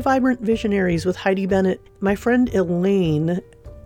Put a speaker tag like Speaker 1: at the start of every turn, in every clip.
Speaker 1: to Vibrant Visionaries with Heidi Bennett. My friend Elaine,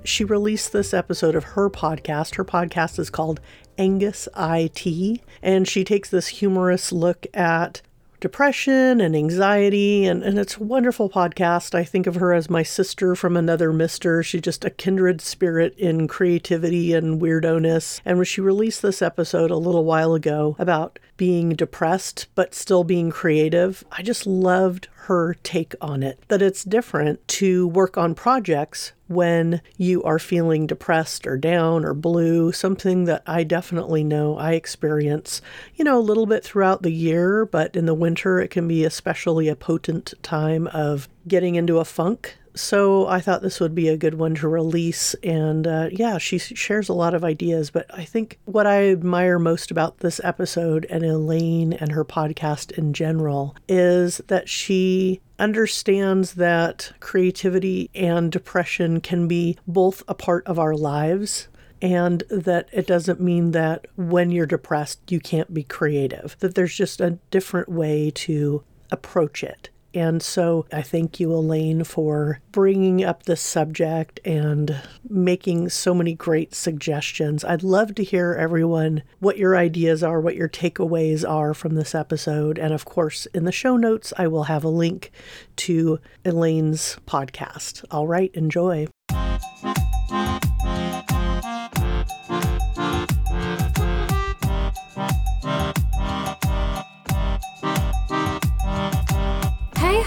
Speaker 1: she released this episode of her podcast. Her podcast is called Angus IT, and she takes this humorous look at depression and anxiety, and, and it's a wonderful podcast. I think of her as my sister from another mister. She's just a kindred spirit in creativity and weirdo-ness. And when she released this episode a little while ago about being depressed but still being creative, I just loved her take on it. That it's different to work on projects when you are feeling depressed or down or blue, something that I definitely know I experience, you know, a little bit throughout the year, but in the winter it can be especially a potent time of getting into a funk so I thought this would be a good one to release. And uh, yeah, she shares a lot of ideas. But I think what I admire most about this episode and Elaine and her podcast in general is that she understands that creativity and depression can be both a part of our lives and that it doesn't mean that when you're depressed you can't be creative, that there's just a different way to approach it. And so I thank you, Elaine, for bringing up this subject and making so many great suggestions. I'd love to hear everyone what your ideas are, what your takeaways are from this episode. And of course, in the show notes, I will have a link to Elaine's podcast. All right, enjoy.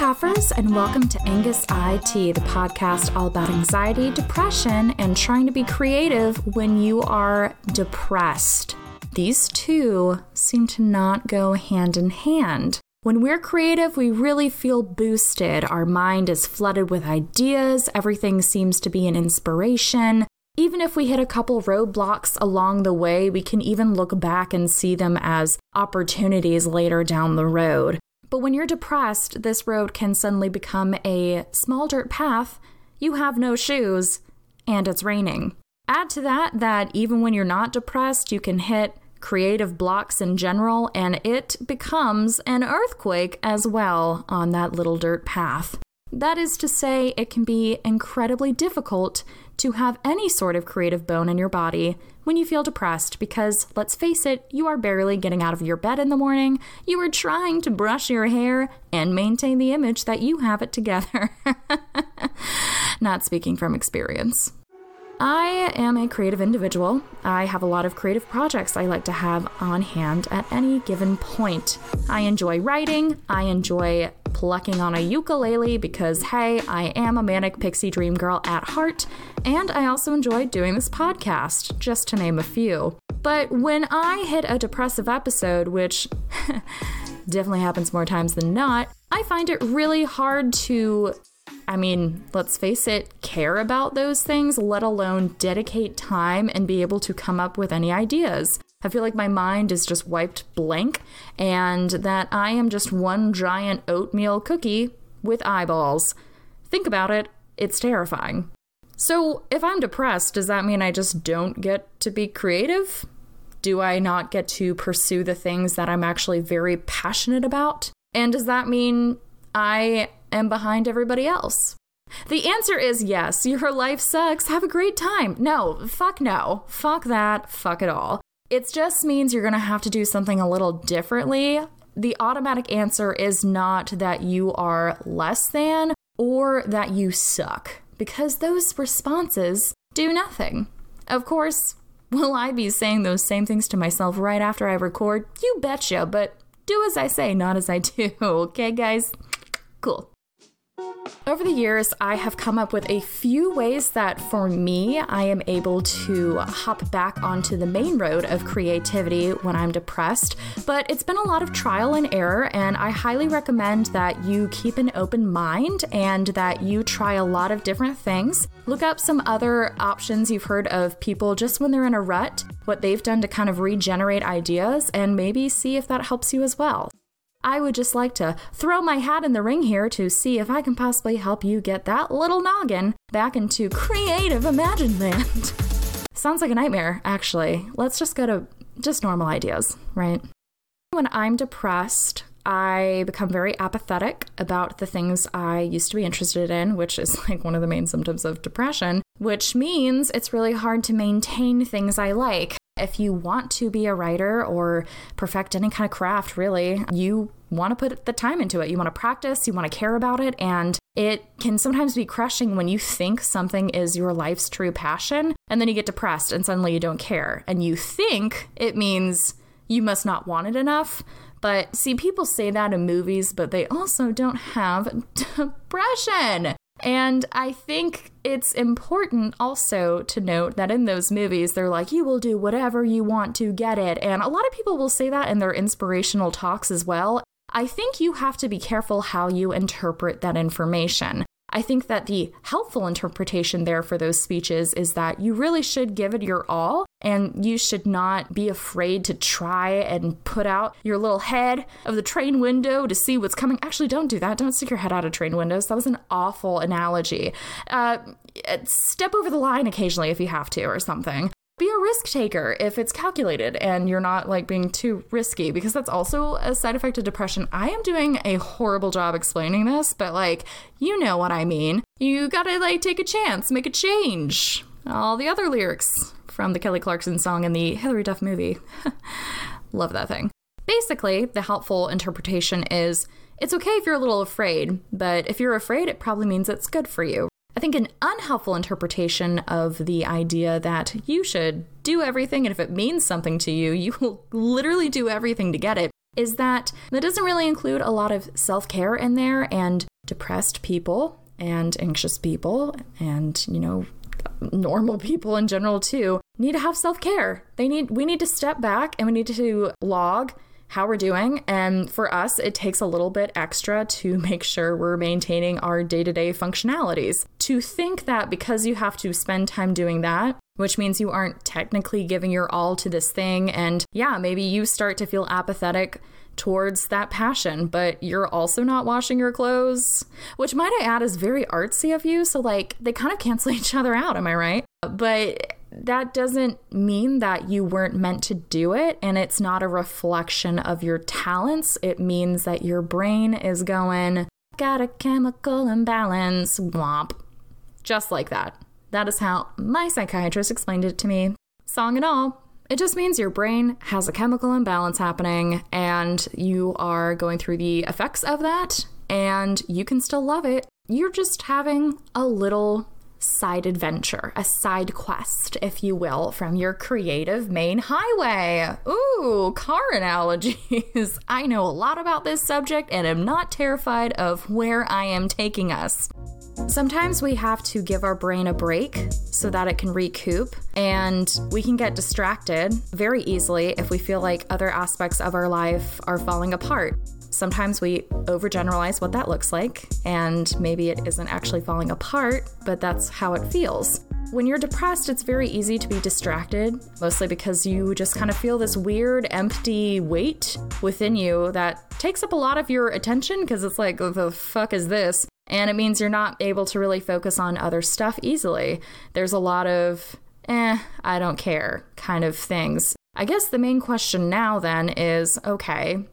Speaker 2: And welcome to Angus IT, the podcast all about anxiety, depression, and trying to be creative when you are depressed. These two seem to not go hand in hand. When we're creative, we really feel boosted. Our mind is flooded with ideas, everything seems to be an inspiration. Even if we hit a couple roadblocks along the way, we can even look back and see them as opportunities later down the road. But when you're depressed, this road can suddenly become a small dirt path, you have no shoes, and it's raining. Add to that that even when you're not depressed, you can hit creative blocks in general, and it becomes an earthquake as well on that little dirt path. That is to say, it can be incredibly difficult to have any sort of creative bone in your body when you feel depressed because, let's face it, you are barely getting out of your bed in the morning. You are trying to brush your hair and maintain the image that you have it together. Not speaking from experience. I am a creative individual. I have a lot of creative projects I like to have on hand at any given point. I enjoy writing, I enjoy plucking on a ukulele because, hey, I am a manic pixie dream girl at heart, and I also enjoy doing this podcast, just to name a few. But when I hit a depressive episode, which definitely happens more times than not, I find it really hard to I mean, let's face it, care about those things, let alone dedicate time and be able to come up with any ideas. I feel like my mind is just wiped blank and that I am just one giant oatmeal cookie with eyeballs. Think about it, it's terrifying. So, if I'm depressed, does that mean I just don't get to be creative? Do I not get to pursue the things that I'm actually very passionate about? And does that mean I am behind everybody else? The answer is yes. Your life sucks. Have a great time. No, fuck no. Fuck that. Fuck it all. It just means you're to have to do something a little differently. The automatic answer is not that you are less than or that you suck, because those responses do nothing. Of course, will I be saying those same things to myself right after I record? You betcha, but do as I say, not as I do. Okay, guys? Cool. Over the years, I have come up with a few ways that for me, I am able to hop back onto the main road of creativity when I'm depressed. But it's been a lot of trial and error, and I highly recommend that you keep an open mind and that you try a lot of different things. Look up some other options you've heard of people just when they're in a rut, what they've done to kind of regenerate ideas, and maybe see if that helps you as well. I would just like to throw my hat in the ring here to see if I can possibly help you get that little noggin back into creative imagine land. Sounds like a nightmare, actually. Let's just go to just normal ideas, right? When I'm depressed, I become very apathetic about the things I used to be interested in, which is like one of the main symptoms of depression, which means it's really hard to maintain things I like. If you want to be a writer or perfect any kind of craft, really, you want to put the time into it. You want to practice, you want to care about it, and it can sometimes be crushing when you think something is your life's true passion and then you get depressed and suddenly you don't care. And you think it means you must not want it enough. But see, people say that in movies, but they also don't have depression. And I think it's important also to note that in those movies, they're like, you will do whatever you want to get it. And a lot of people will say that in their inspirational talks as well. I think you have to be careful how you interpret that information. I think that the helpful interpretation there for those speeches is that you really should give it your all and you should not be afraid to try and put out your little head of the train window to see what's coming. Actually, don't do that. Don't stick your head out of train windows. That was an awful analogy. Uh, step over the line occasionally if you have to or something risk taker if it's calculated and you're not like being too risky because that's also a side effect of depression. I am doing a horrible job explaining this, but like, you know what I mean. You gotta like take a chance, make a change. All the other lyrics from the Kelly Clarkson song in the Hilary Duff movie. Love that thing. Basically, the helpful interpretation is it's okay if you're a little afraid, but if you're afraid, it probably means it's good for you. I think an unhelpful interpretation of the idea that you should do everything, and if it means something to you, you will literally do everything to get it, is that that doesn't really include a lot of self care in there, and depressed people and anxious people and, you know, normal people in general too need to have self-care. They need we need to step back and we need to log how we're doing. And for us, it takes a little bit extra to make sure we're maintaining our day to day functionalities. To think that because you have to spend time doing that, which means you aren't technically giving your all to this thing, and yeah, maybe you start to feel apathetic towards that passion, but you're also not washing your clothes, which might I add is very artsy of you. So, like, they kind of cancel each other out, am I right? But that doesn't mean that you weren't meant to do it and it's not a reflection of your talents. It means that your brain is going, got a chemical imbalance, womp. Just like that. That is how my psychiatrist explained it to me. Song and all. It just means your brain has a chemical imbalance happening and you are going through the effects of that and you can still love it. You're just having a little side adventure, a side quest, if you will, from your creative main highway. Ooh, car analogies. I know a lot about this subject and am not terrified of where I am taking us. Sometimes we have to give our brain a break so that it can recoup, and we can get distracted very easily if we feel like other aspects of our life are falling apart. Sometimes we overgeneralize what that looks like, and maybe it isn't actually falling apart, but that's how it feels. When you're depressed, it's very easy to be distracted, mostly because you just kind of feel this weird, empty weight within you that takes up a lot of your attention because it's like, the fuck is this? And it means you're not able to really focus on other stuff easily. There's a lot of, eh, I don't care kind of things. I guess the main question now then is okay,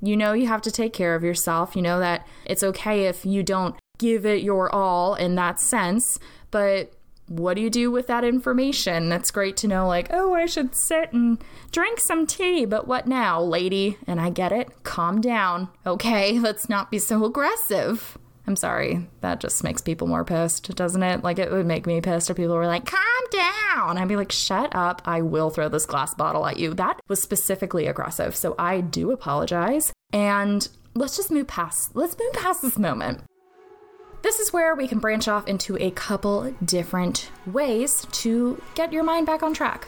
Speaker 2: you know you have to take care of yourself. You know that it's okay if you don't give it your all in that sense, but what do you do with that information? That's great to know, like, oh, I should sit and drink some tea, but what now, lady? And I get it. Calm down. Okay, let's not be so aggressive. I'm sorry. That just makes people more pissed, doesn't it? Like, it would make me pissed if people were like, calm down. I'd be like, shut up. I will throw this glass bottle at you. That was specifically aggressive. So I do apologize. And let's just move past, let's move past this moment. This is where we can branch off into a couple different ways to get your mind back on track.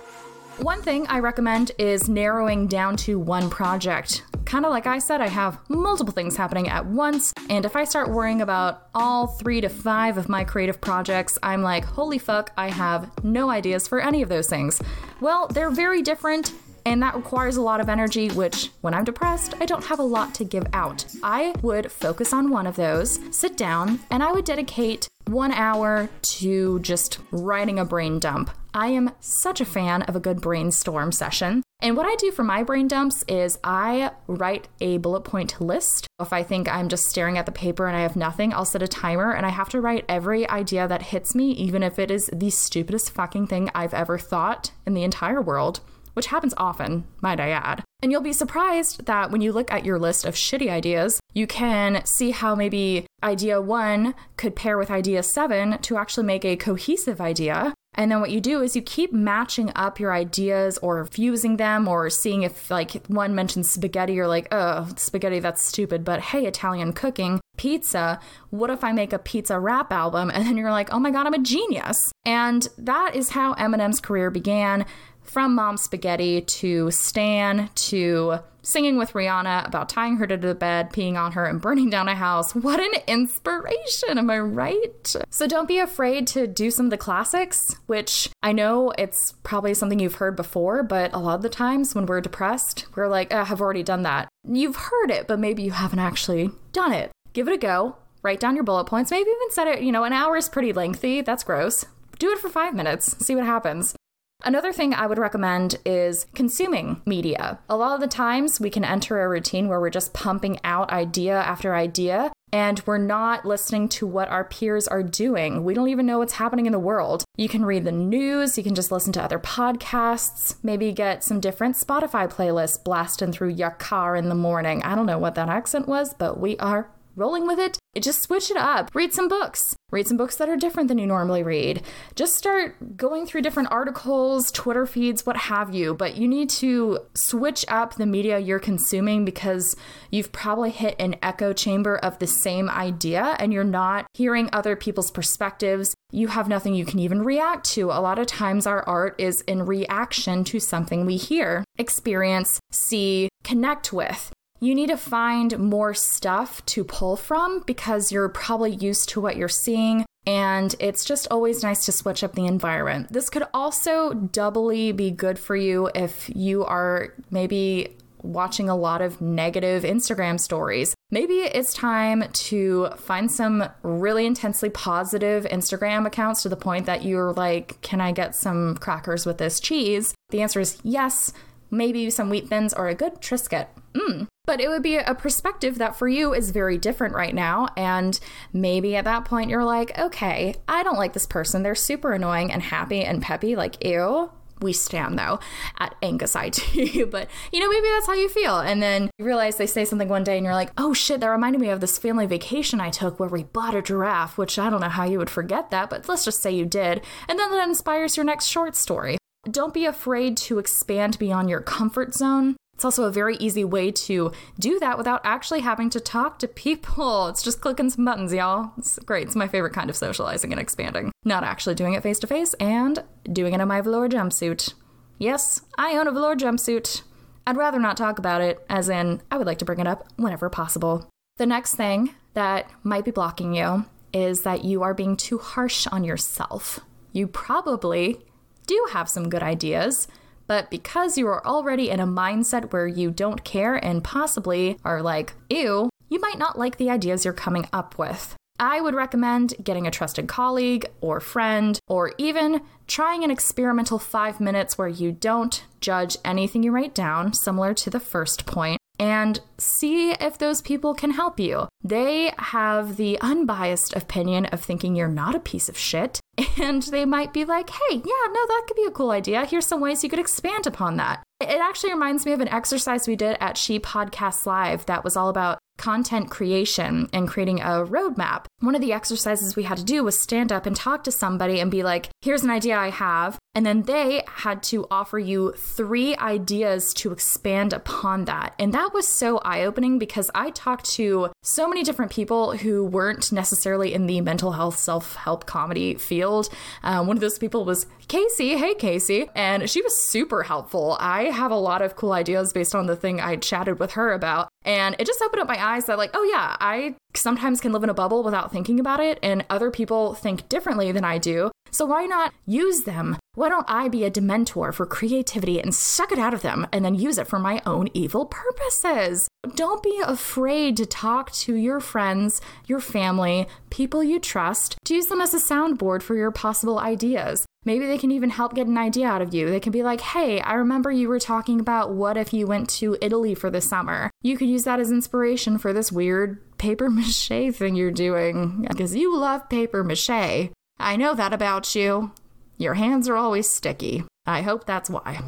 Speaker 2: One thing I recommend is narrowing down to one project. Kind of like I said, I have multiple things happening at once, and if I start worrying about all three to five of my creative projects, I'm like, holy fuck, I have no ideas for any of those things. Well, they're very different, and that requires a lot of energy, which, when I'm depressed, I don't have a lot to give out. I would focus on one of those, sit down, and I would dedicate one hour to just writing a brain dump. I am such a fan of a good brainstorm session. And what I do for my brain dumps is I write a bullet point list. If I think I'm just staring at the paper and I have nothing, I'll set a timer and I have to write every idea that hits me, even if it is the stupidest fucking thing I've ever thought in the entire world, which happens often, might I add. And you'll be surprised that when you look at your list of shitty ideas, you can see how maybe idea one could pair with idea seven to actually make a cohesive idea. And then what you do is you keep matching up your ideas or fusing them or seeing if like one mentions spaghetti, you're like, oh, spaghetti, that's stupid. But hey, Italian cooking, pizza, what if I make a pizza rap album? And then you're like, oh my God, I'm a genius. And that is how Eminem's career began from Mom Spaghetti to Stan to singing with Rihanna about tying her to the bed, peeing on her, and burning down a house. What an inspiration, am I right? So don't be afraid to do some of the classics, which I know it's probably something you've heard before, but a lot of the times when we're depressed, we're like, I've already done that. You've heard it, but maybe you haven't actually done it. Give it a go. Write down your bullet points. Maybe even set it, you know, an hour is pretty lengthy. That's gross. Do it for five minutes. See what happens. Another thing I would recommend is consuming media. A lot of the times we can enter a routine where we're just pumping out idea after idea and we're not listening to what our peers are doing. We don't even know what's happening in the world. You can read the news, you can just listen to other podcasts, maybe get some different Spotify playlists blasting through your car in the morning. I don't know what that accent was, but we are rolling with it. Just switch it up. Read some books. Read some books that are different than you normally read. Just start going through different articles, Twitter feeds, what have you. But you need to switch up the media you're consuming because you've probably hit an echo chamber of the same idea and you're not hearing other people's perspectives. You have nothing you can even react to. A lot of times, our art is in reaction to something we hear, experience, see, connect with you need to find more stuff to pull from because you're probably used to what you're seeing. And it's just always nice to switch up the environment. This could also doubly be good for you if you are maybe watching a lot of negative Instagram stories. Maybe it's time to find some really intensely positive Instagram accounts to the point that you're like, can I get some crackers with this cheese? The answer is yes. Maybe some wheat thins or a good Triscuit. Mmm. But it would be a perspective that for you is very different right now. And maybe at that point you're like, okay, I don't like this person. They're super annoying and happy and peppy. Like, ew. We stand though at Angus IT. but you know, maybe that's how you feel. And then you realize they say something one day and you're like, oh shit, that reminded me of this family vacation I took where we bought a giraffe, which I don't know how you would forget that, but let's just say you did. And then that inspires your next short story. Don't be afraid to expand beyond your comfort zone. It's also a very easy way to do that without actually having to talk to people. It's just clicking some buttons, y'all. It's great. It's my favorite kind of socializing and expanding. Not actually doing it face to face and doing it in my velour jumpsuit. Yes, I own a velour jumpsuit. I'd rather not talk about it, as in, I would like to bring it up whenever possible. The next thing that might be blocking you is that you are being too harsh on yourself. You probably do have some good ideas, but because you are already in a mindset where you don't care and possibly are like, ew, you might not like the ideas you're coming up with. I would recommend getting a trusted colleague or friend, or even trying an experimental five minutes where you don't judge anything you write down, similar to the first point, and see if those people can help you. They have the unbiased opinion of thinking you're not a piece of shit, and they might be like, hey, yeah, no, that could be a cool idea. Here's some ways you could expand upon that. It actually reminds me of an exercise we did at She Podcasts Live that was all about content creation and creating a roadmap. One of the exercises we had to do was stand up and talk to somebody and be like, here's an idea I have. And then they had to offer you three ideas to expand upon that. And that was so eye opening because I talked to so many different people who weren't necessarily in the mental health self help comedy field. Um, one of those people was Casey. Hey, Casey. And she was super helpful. I have a lot of cool ideas based on the thing I chatted with her about. And it just opened up my eyes that, like, oh, yeah, I sometimes can live in a bubble without thinking about it, and other people think differently than I do. So why not use them? Why don't I be a dementor for creativity and suck it out of them and then use it for my own evil purposes? Don't be afraid to talk to your friends, your family, people you trust, to use them as a soundboard for your possible ideas. Maybe they can even help get an idea out of you. They can be like, hey, I remember you were talking about what if you went to Italy for the summer. You could use that as inspiration for this weird paper mache thing you're doing because you love paper mache. I know that about you. Your hands are always sticky. I hope that's why.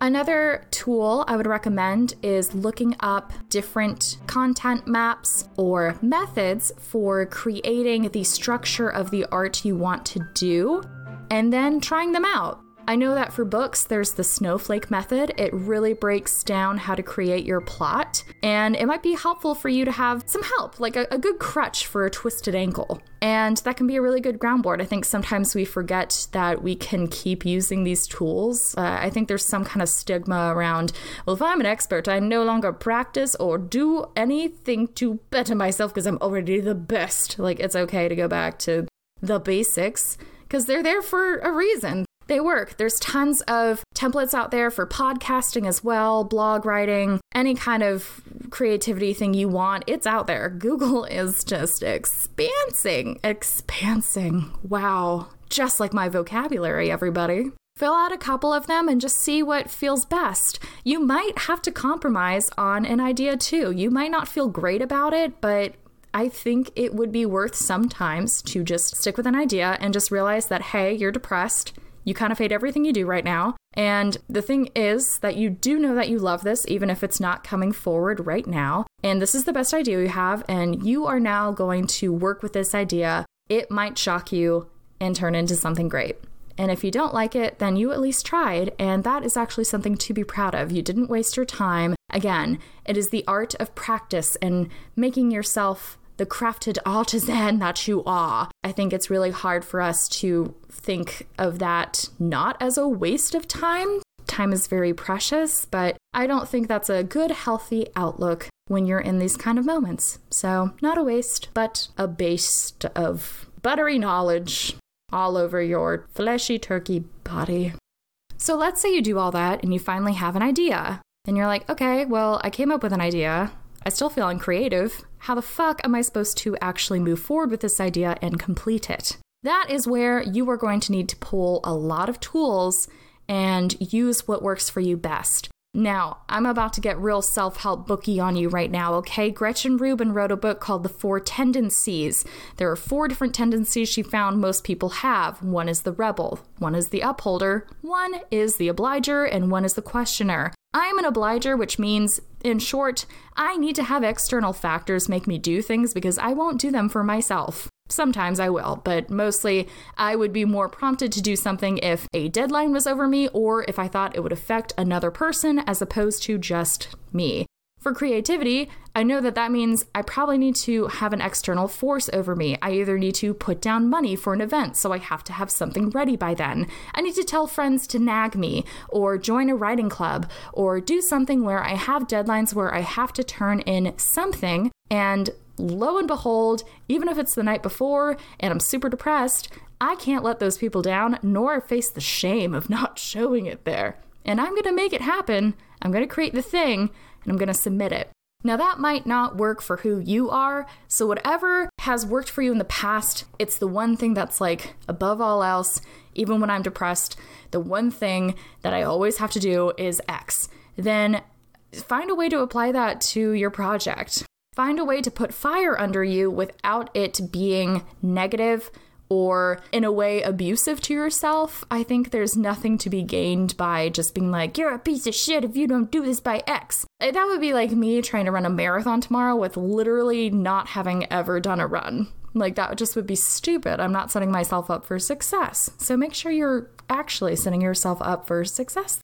Speaker 2: Another tool I would recommend is looking up different content maps or methods for creating the structure of the art you want to do and then trying them out. I know that for books, there's the snowflake method. It really breaks down how to create your plot, and it might be helpful for you to have some help, like a, a good crutch for a twisted ankle. And that can be a really good groundboard. I think sometimes we forget that we can keep using these tools. Uh, I think there's some kind of stigma around, well, if I'm an expert, I no longer practice or do anything to better myself because I'm already the best. Like, it's okay to go back to the basics because they're there for a reason. They work. There's tons of templates out there for podcasting as well, blog writing, any kind of creativity thing you want. It's out there. Google is just expansing, expansing. Wow. Just like my vocabulary, everybody. Fill out a couple of them and just see what feels best. You might have to compromise on an idea too. You might not feel great about it, but I think it would be worth sometimes to just stick with an idea and just realize that, hey, you're depressed. You kind of hate everything you do right now. And the thing is that you do know that you love this, even if it's not coming forward right now. And this is the best idea you have. And you are now going to work with this idea. It might shock you and turn into something great. And if you don't like it, then you at least tried. And that is actually something to be proud of. You didn't waste your time. Again, it is the art of practice and making yourself the crafted artisan that you are. I think it's really hard for us to think of that not as a waste of time. Time is very precious, but I don't think that's a good, healthy outlook when you're in these kind of moments. So, not a waste, but a baste of buttery knowledge all over your fleshy turkey body. So, let's say you do all that and you finally have an idea. And you're like, okay, well, I came up with an idea. I still feel uncreative. How the fuck am I supposed to actually move forward with this idea and complete it? That is where you are going to need to pull a lot of tools and use what works for you best. Now, I'm about to get real self help booky on you right now, okay? Gretchen Rubin wrote a book called The Four Tendencies. There are four different tendencies she found most people have. One is the rebel, one is the upholder, one is the obliger, and one is the questioner. I'm an obliger, which means, in short, I need to have external factors make me do things because I won't do them for myself. Sometimes I will, but mostly I would be more prompted to do something if a deadline was over me or if I thought it would affect another person as opposed to just me. For creativity, I know that that means I probably need to have an external force over me. I either need to put down money for an event, so I have to have something ready by then. I need to tell friends to nag me, or join a writing club, or do something where I have deadlines where I have to turn in something. And lo and behold, even if it's the night before and I'm super depressed, I can't let those people down nor face the shame of not showing it there. And I'm gonna make it happen. I'm gonna create the thing and I'm to submit it. Now, that might not work for who you are, so whatever has worked for you in the past, it's the one thing that's like above all else, even when I'm depressed, the one thing that I always have to do is X. Then find a way to apply that to your project. Find a way to put fire under you without it being negative or in a way abusive to yourself, I think there's nothing to be gained by just being like, you're a piece of shit if you don't do this by X. Eh, that would be like me trying to run a marathon tomorrow with literally not having ever done a run. Like, that just would be stupid. I'm not setting myself up for success. So make sure you're actually setting yourself up for success.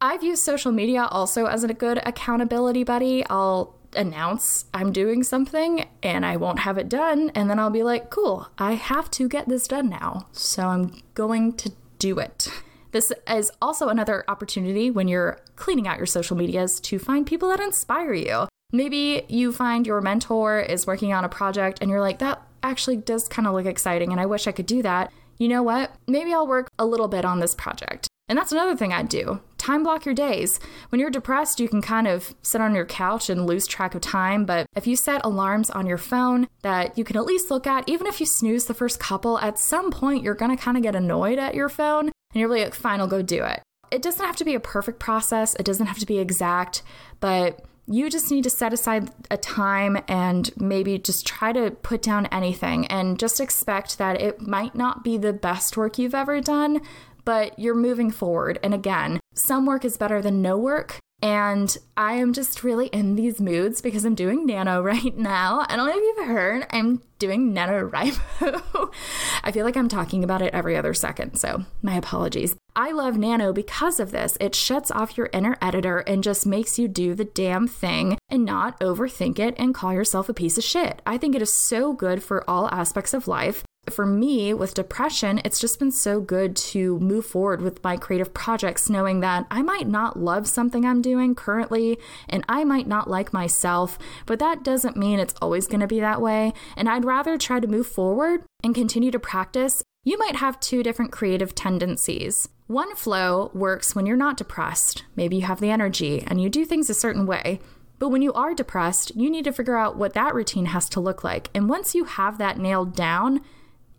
Speaker 2: I've used social media also as a good accountability buddy. I'll announce I'm doing something and I won't have it done. And then I'll be like, cool, I have to get this done now. So I'm going to do it. This is also another opportunity when you're cleaning out your social medias to find people that inspire you. Maybe you find your mentor is working on a project and you're like, that actually does kind of look exciting and I wish I could do that. you know what? Maybe I'll work a little bit on this project. And that's another thing I'd do. Time block your days. When you're depressed, you can kind of sit on your couch and lose track of time. But if you set alarms on your phone that you can at least look at, even if you snooze the first couple, at some point you're to kind of get annoyed at your phone and you're like, fine, I'll go do it. It doesn't have to be a perfect process, it doesn't have to be exact, but you just need to set aside a time and maybe just try to put down anything and just expect that it might not be the best work you've ever done, but you're moving forward. And again, some work is better than no work. And I am just really in these moods because I'm doing Nano right now. I don't know if you've heard, I'm doing NaNoWriMo. I feel like I'm talking about it every other second, so my apologies. I love Nano because of this. It shuts off your inner editor and just makes you do the damn thing and not overthink it and call yourself a piece of shit. I think it is so good for all aspects of life for me with depression, it's just been so good to move forward with my creative projects, knowing that I might not love something I'm doing currently and I might not like myself, but that doesn't mean it's always going to be that way. And I'd rather try to move forward and continue to practice. You might have two different creative tendencies. One flow works when you're not depressed. Maybe you have the energy and you do things a certain way. But when you are depressed, you need to figure out what that routine has to look like. And once you have that nailed down,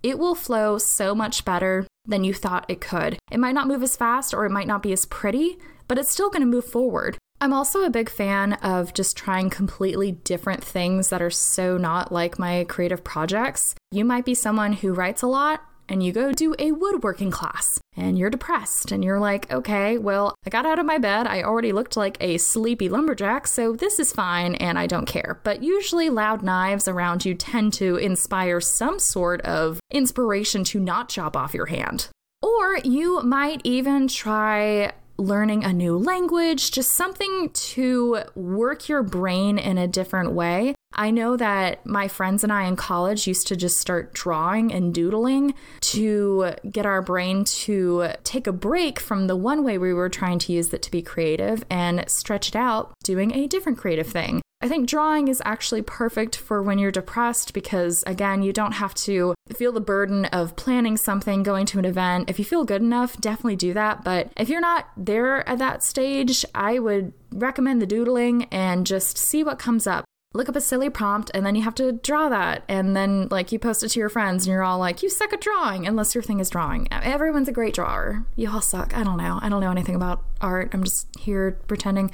Speaker 2: it will flow so much better than you thought it could. It might not move as fast or it might not be as pretty, but it's still going to move forward. I'm also a big fan of just trying completely different things that are so not like my creative projects. You might be someone who writes a lot and you go do a woodworking class and you're depressed and you're like, okay, well, I got out of my bed. I already looked like a sleepy lumberjack, so this is fine and I don't care. But usually, loud knives around you tend to inspire some sort of inspiration to not chop off your hand. Or you might even try learning a new language, just something to work your brain in a different way. I know that my friends and I in college used to just start drawing and doodling to get our brain to take a break from the one way we were trying to use it to be creative and stretch it out doing a different creative thing. I think drawing is actually perfect for when you're depressed because, again, you don't have to feel the burden of planning something, going to an event. If you feel good enough, definitely do that. But if you're not there at that stage, I would recommend the doodling and just see what comes up look up a silly prompt and then you have to draw that and then like you post it to your friends and you're all like you suck at drawing unless your thing is drawing everyone's a great drawer you all suck i don't know i don't know anything about art i'm just here pretending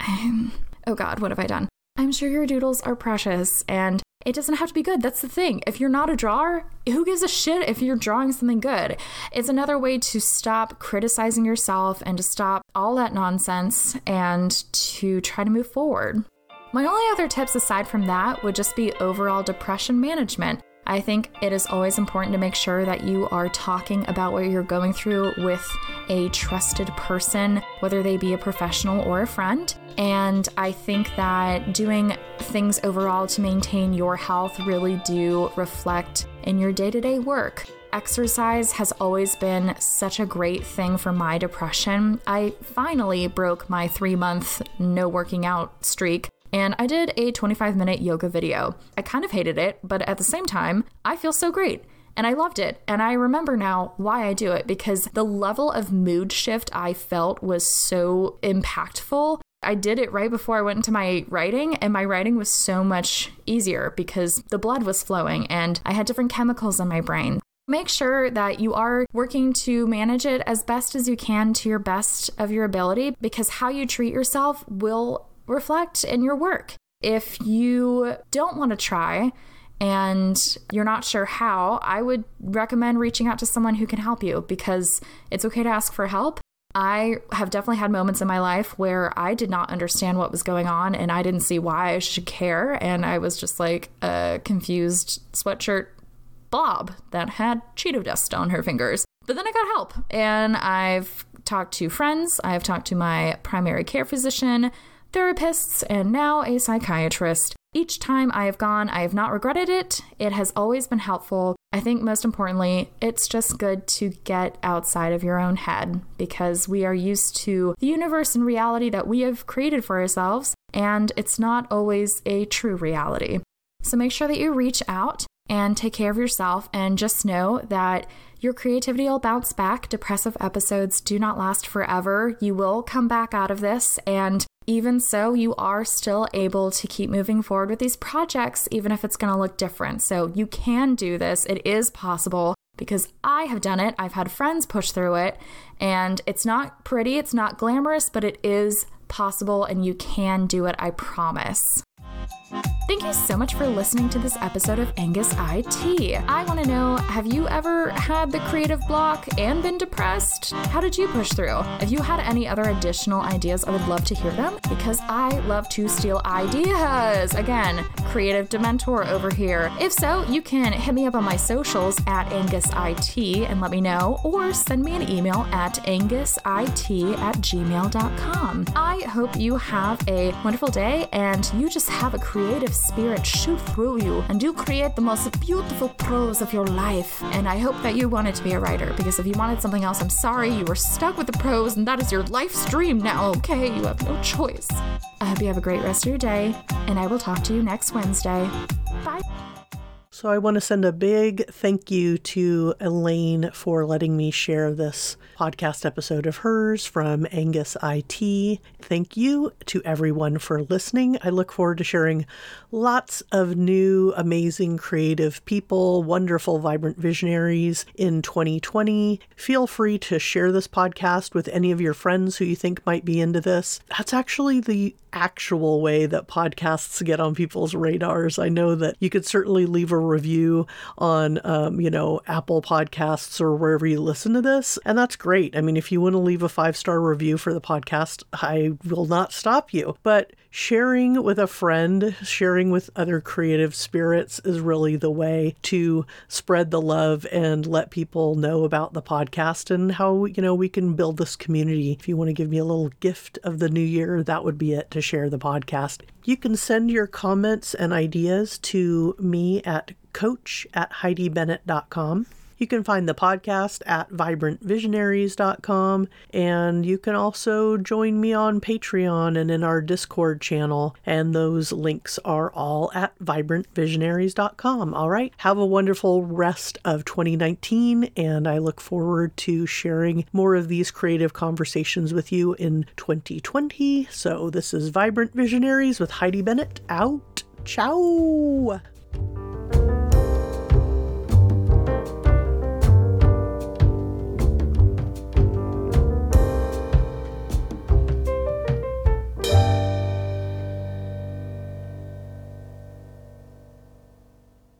Speaker 2: I'm, oh god what have i done i'm sure your doodles are precious and it doesn't have to be good. That's the thing. If you're not a drawer, who gives a shit if you're drawing something good? It's another way to stop criticizing yourself and to stop all that nonsense and to try to move forward. My only other tips aside from that would just be overall depression management. I think it is always important to make sure that you are talking about what you're going through with a trusted person, whether they be a professional or a friend. And I think that doing things overall to maintain your health really do reflect in your day to day work. Exercise has always been such a great thing for my depression. I finally broke my three month no working out streak and I did a 25 minute yoga video. I kind of hated it, but at the same time, I feel so great. And I loved it. And I remember now why I do it because the level of mood shift I felt was so impactful. I did it right before I went into my writing, and my writing was so much easier because the blood was flowing and I had different chemicals in my brain. Make sure that you are working to manage it as best as you can to your best of your ability because how you treat yourself will reflect in your work. If you don't want to try and you're not sure how, I would recommend reaching out to someone who can help you because it's okay to ask for help. I have definitely had moments in my life where I did not understand what was going on and I didn't see why I should care. And I was just like a confused sweatshirt blob that had Cheeto dust on her fingers. But then I got help and I've talked to friends, I've talked to my primary care physician, therapists, and now a psychiatrist. Each time I have gone, I have not regretted it. It has always been helpful. I think most importantly, it's just good to get outside of your own head because we are used to the universe and reality that we have created for ourselves, and it's not always a true reality. So make sure that you reach out and take care of yourself and just know that Your creativity will bounce back. Depressive episodes do not last forever. You will come back out of this, and even so, you are still able to keep moving forward with these projects, even if it's going to look different. So you can do this. It is possible because I have done it. I've had friends push through it, and it's not pretty, it's not glamorous, but it is possible, and you can do it. I promise. Thank you so much for listening to this episode of Angus IT. I want to know have you ever had the creative block and been depressed? How did you push through? If you had any other additional ideas, I would love to hear them because I love to steal ideas. Again, creative dementor over here. If so, you can hit me up on my socials at Angus IT and let me know, or send me an email at angusit at gmail.com. I hope you have a wonderful day and you just have a creative creative spirit shoot through you and you create the most beautiful prose of your life. And I hope that you wanted to be a writer because if you wanted something else, I'm sorry, you were stuck with the prose and that is your life's dream now, okay? You have no choice. I hope you have a great rest of your day, and I will talk to you next Wednesday. Bye.
Speaker 1: So, I want to send a big thank you to Elaine for letting me share this podcast episode of hers from Angus IT. Thank you to everyone for listening. I look forward to sharing lots of new, amazing, creative people, wonderful, vibrant visionaries in 2020. Feel free to share this podcast with any of your friends who you think might be into this. That's actually the actual way that podcasts get on people's radars. I know that you could certainly leave a review on, um, you know, Apple Podcasts or wherever you listen to this, and that's great. I mean, if you want to leave a five star review for the podcast, I will not stop you. But sharing with a friend, sharing with other creative spirits is really the way to spread the love and let people know about the podcast and how, you know, we can build this community. If you want to give me a little gift of the new year, that would be it to share the podcast. You can send your comments and ideas to me at coach at heidibennett.com. You can find the podcast at vibrantvisionaries.com, and you can also join me on Patreon and in our Discord channel, and those links are all at vibrantvisionaries.com. All right, have a wonderful rest of 2019, and I look forward to sharing more of these creative conversations with you in 2020. So, this is Vibrant Visionaries with Heidi Bennett out. Ciao.